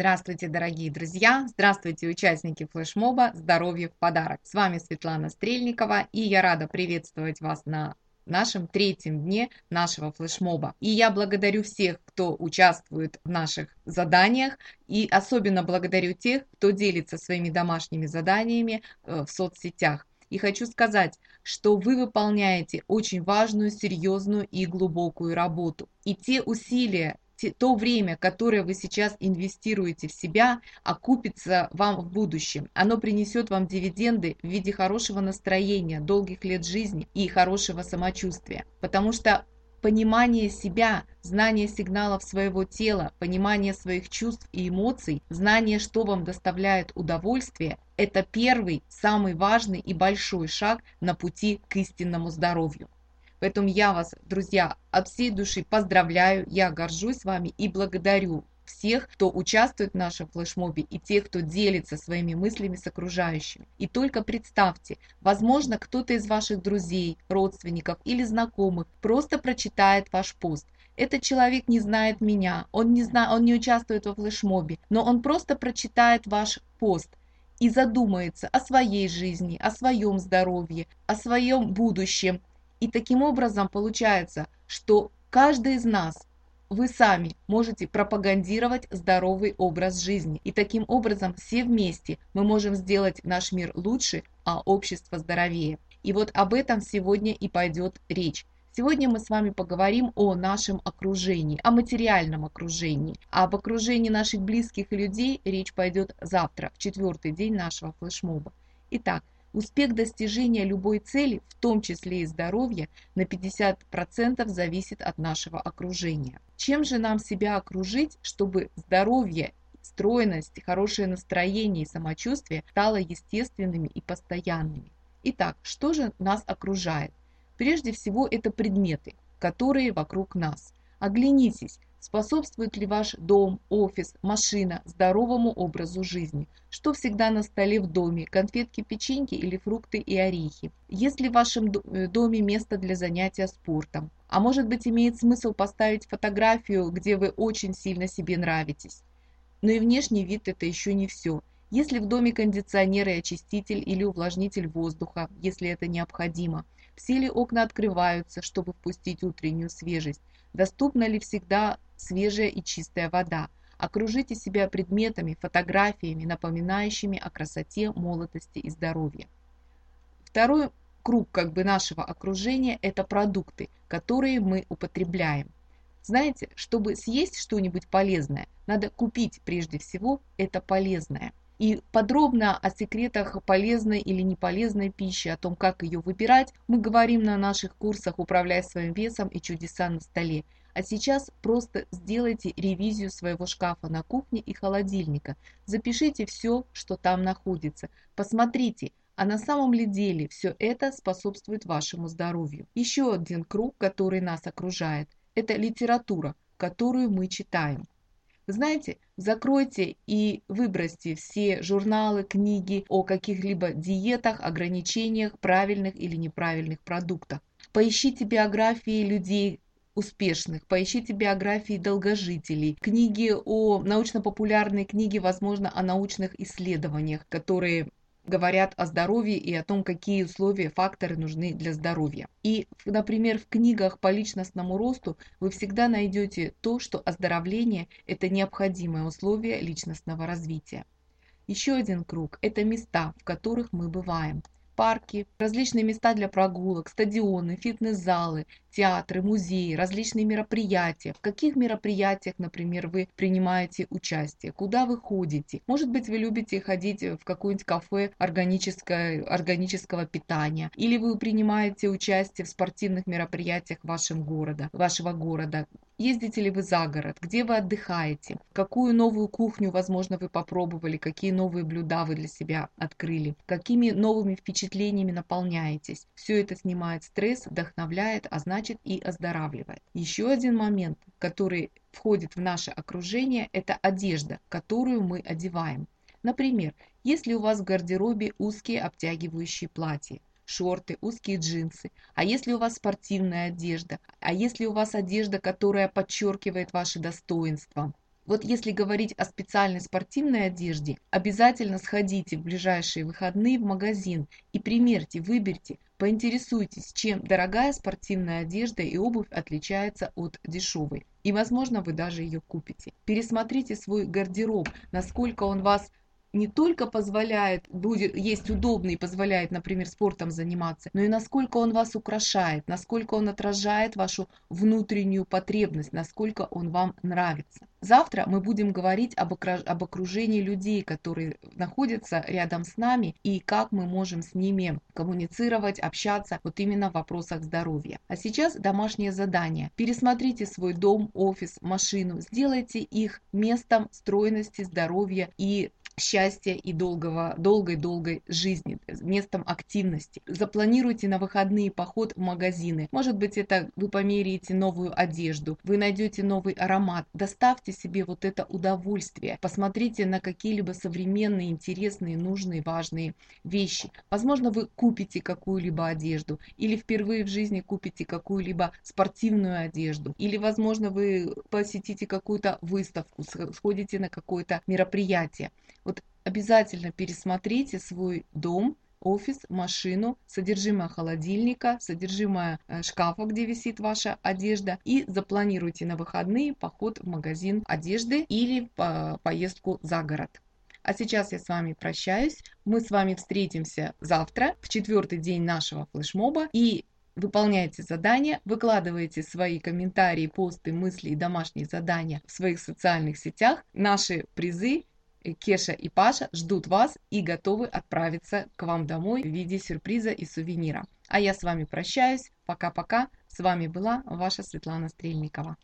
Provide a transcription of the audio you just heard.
Здравствуйте, дорогие друзья! Здравствуйте, участники флешмоба «Здоровье в подарок». С вами Светлана Стрельникова, и я рада приветствовать вас на нашем третьем дне нашего флешмоба. И я благодарю всех, кто участвует в наших заданиях, и особенно благодарю тех, кто делится своими домашними заданиями э, в соцсетях. И хочу сказать, что вы выполняете очень важную, серьезную и глубокую работу. И те усилия, то время, которое вы сейчас инвестируете в себя, окупится вам в будущем. Оно принесет вам дивиденды в виде хорошего настроения, долгих лет жизни и хорошего самочувствия. Потому что понимание себя, знание сигналов своего тела, понимание своих чувств и эмоций, знание, что вам доставляет удовольствие, это первый, самый важный и большой шаг на пути к истинному здоровью. Поэтому я вас, друзья, от всей души поздравляю, я горжусь вами и благодарю всех, кто участвует в нашем флешмобе и тех, кто делится своими мыслями с окружающими. И только представьте, возможно, кто-то из ваших друзей, родственников или знакомых просто прочитает ваш пост. Этот человек не знает меня, он не, зна... он не участвует во флешмобе, но он просто прочитает ваш пост и задумается о своей жизни, о своем здоровье, о своем будущем, и таким образом получается, что каждый из нас, вы сами можете пропагандировать здоровый образ жизни. И таким образом все вместе мы можем сделать наш мир лучше, а общество здоровее. И вот об этом сегодня и пойдет речь. Сегодня мы с вами поговорим о нашем окружении, о материальном окружении. А об окружении наших близких людей речь пойдет завтра, в четвертый день нашего флешмоба. Итак, Успех достижения любой цели, в том числе и здоровья, на 50% зависит от нашего окружения. Чем же нам себя окружить, чтобы здоровье, стройность, хорошее настроение и самочувствие стало естественными и постоянными? Итак, что же нас окружает? Прежде всего это предметы, которые вокруг нас. Оглянитесь, Способствует ли ваш дом, офис, машина здоровому образу жизни? Что всегда на столе в доме? Конфетки, печеньки или фрукты и орехи? Есть ли в вашем э, доме место для занятия спортом? А может быть имеет смысл поставить фотографию, где вы очень сильно себе нравитесь? Но и внешний вид это еще не все. Если в доме кондиционер и очиститель или увлажнитель воздуха, если это необходимо, все ли окна открываются, чтобы впустить утреннюю свежесть, доступна ли всегда свежая и чистая вода. Окружите себя предметами, фотографиями, напоминающими о красоте, молодости и здоровье. Второй круг как бы нашего окружения – это продукты, которые мы употребляем. Знаете, чтобы съесть что-нибудь полезное, надо купить прежде всего это полезное. И подробно о секретах полезной или неполезной пищи, о том, как ее выбирать, мы говорим на наших курсах «Управляй своим весом» и «Чудеса на столе». А сейчас просто сделайте ревизию своего шкафа на кухне и холодильника. Запишите все, что там находится. Посмотрите, а на самом ли деле все это способствует вашему здоровью. Еще один круг, который нас окружает, это литература, которую мы читаем. Вы знаете, закройте и выбросьте все журналы, книги о каких-либо диетах, ограничениях, правильных или неправильных продуктах. Поищите биографии людей, успешных, поищите биографии долгожителей, книги о научно-популярные книги, возможно, о научных исследованиях, которые говорят о здоровье и о том, какие условия, факторы нужны для здоровья. И, например, в книгах по личностному росту вы всегда найдете то, что оздоровление – это необходимое условие личностного развития. Еще один круг – это места, в которых мы бываем – парки, различные места для прогулок, стадионы, фитнес-залы, театры, музеи, различные мероприятия. В каких мероприятиях, например, вы принимаете участие? Куда вы ходите? Может быть, вы любите ходить в какое-нибудь кафе органического питания? Или вы принимаете участие в спортивных мероприятиях вашего города, вашего города? Ездите ли вы за город? Где вы отдыхаете? Какую новую кухню, возможно, вы попробовали? Какие новые блюда вы для себя открыли? Какими новыми впечатлениями наполняетесь? Все это снимает стресс, вдохновляет, а значит и оздоравливает. Еще один момент, который входит в наше окружение, это одежда, которую мы одеваем. Например, если у вас в гардеробе узкие обтягивающие платья, шорты, узкие джинсы. А если у вас спортивная одежда? А если у вас одежда, которая подчеркивает ваши достоинства? Вот если говорить о специальной спортивной одежде, обязательно сходите в ближайшие выходные в магазин и примерьте, выберите, поинтересуйтесь, чем дорогая спортивная одежда и обувь отличается от дешевой. И, возможно, вы даже ее купите. Пересмотрите свой гардероб, насколько он вас не только позволяет, будет, есть удобный позволяет, например, спортом заниматься, но и насколько он вас украшает, насколько он отражает вашу внутреннюю потребность, насколько он вам нравится. Завтра мы будем говорить об, окружении людей, которые находятся рядом с нами и как мы можем с ними коммуницировать, общаться вот именно в вопросах здоровья. А сейчас домашнее задание. Пересмотрите свой дом, офис, машину, сделайте их местом стройности, здоровья и счастья и долгого, долгой-долгой жизни, местом активности. Запланируйте на выходные поход в магазины. Может быть, это вы померяете новую одежду, вы найдете новый аромат. Доставьте себе вот это удовольствие. Посмотрите на какие-либо современные, интересные, нужные, важные вещи. Возможно, вы купите какую-либо одежду или впервые в жизни купите какую-либо спортивную одежду. Или, возможно, вы посетите какую-то выставку, сходите на какое-то мероприятие. Вот обязательно пересмотрите свой дом, офис, машину, содержимое холодильника, содержимое э, шкафа, где висит ваша одежда, и запланируйте на выходные поход в магазин одежды или поездку за город. А сейчас я с вами прощаюсь. Мы с вами встретимся завтра, в четвертый день нашего флешмоба. И выполняйте задания, выкладывайте свои комментарии, посты, мысли и домашние задания в своих социальных сетях. Наши призы Кеша и Паша ждут вас и готовы отправиться к вам домой в виде сюрприза и сувенира. А я с вами прощаюсь. Пока-пока. С вами была ваша Светлана Стрельникова.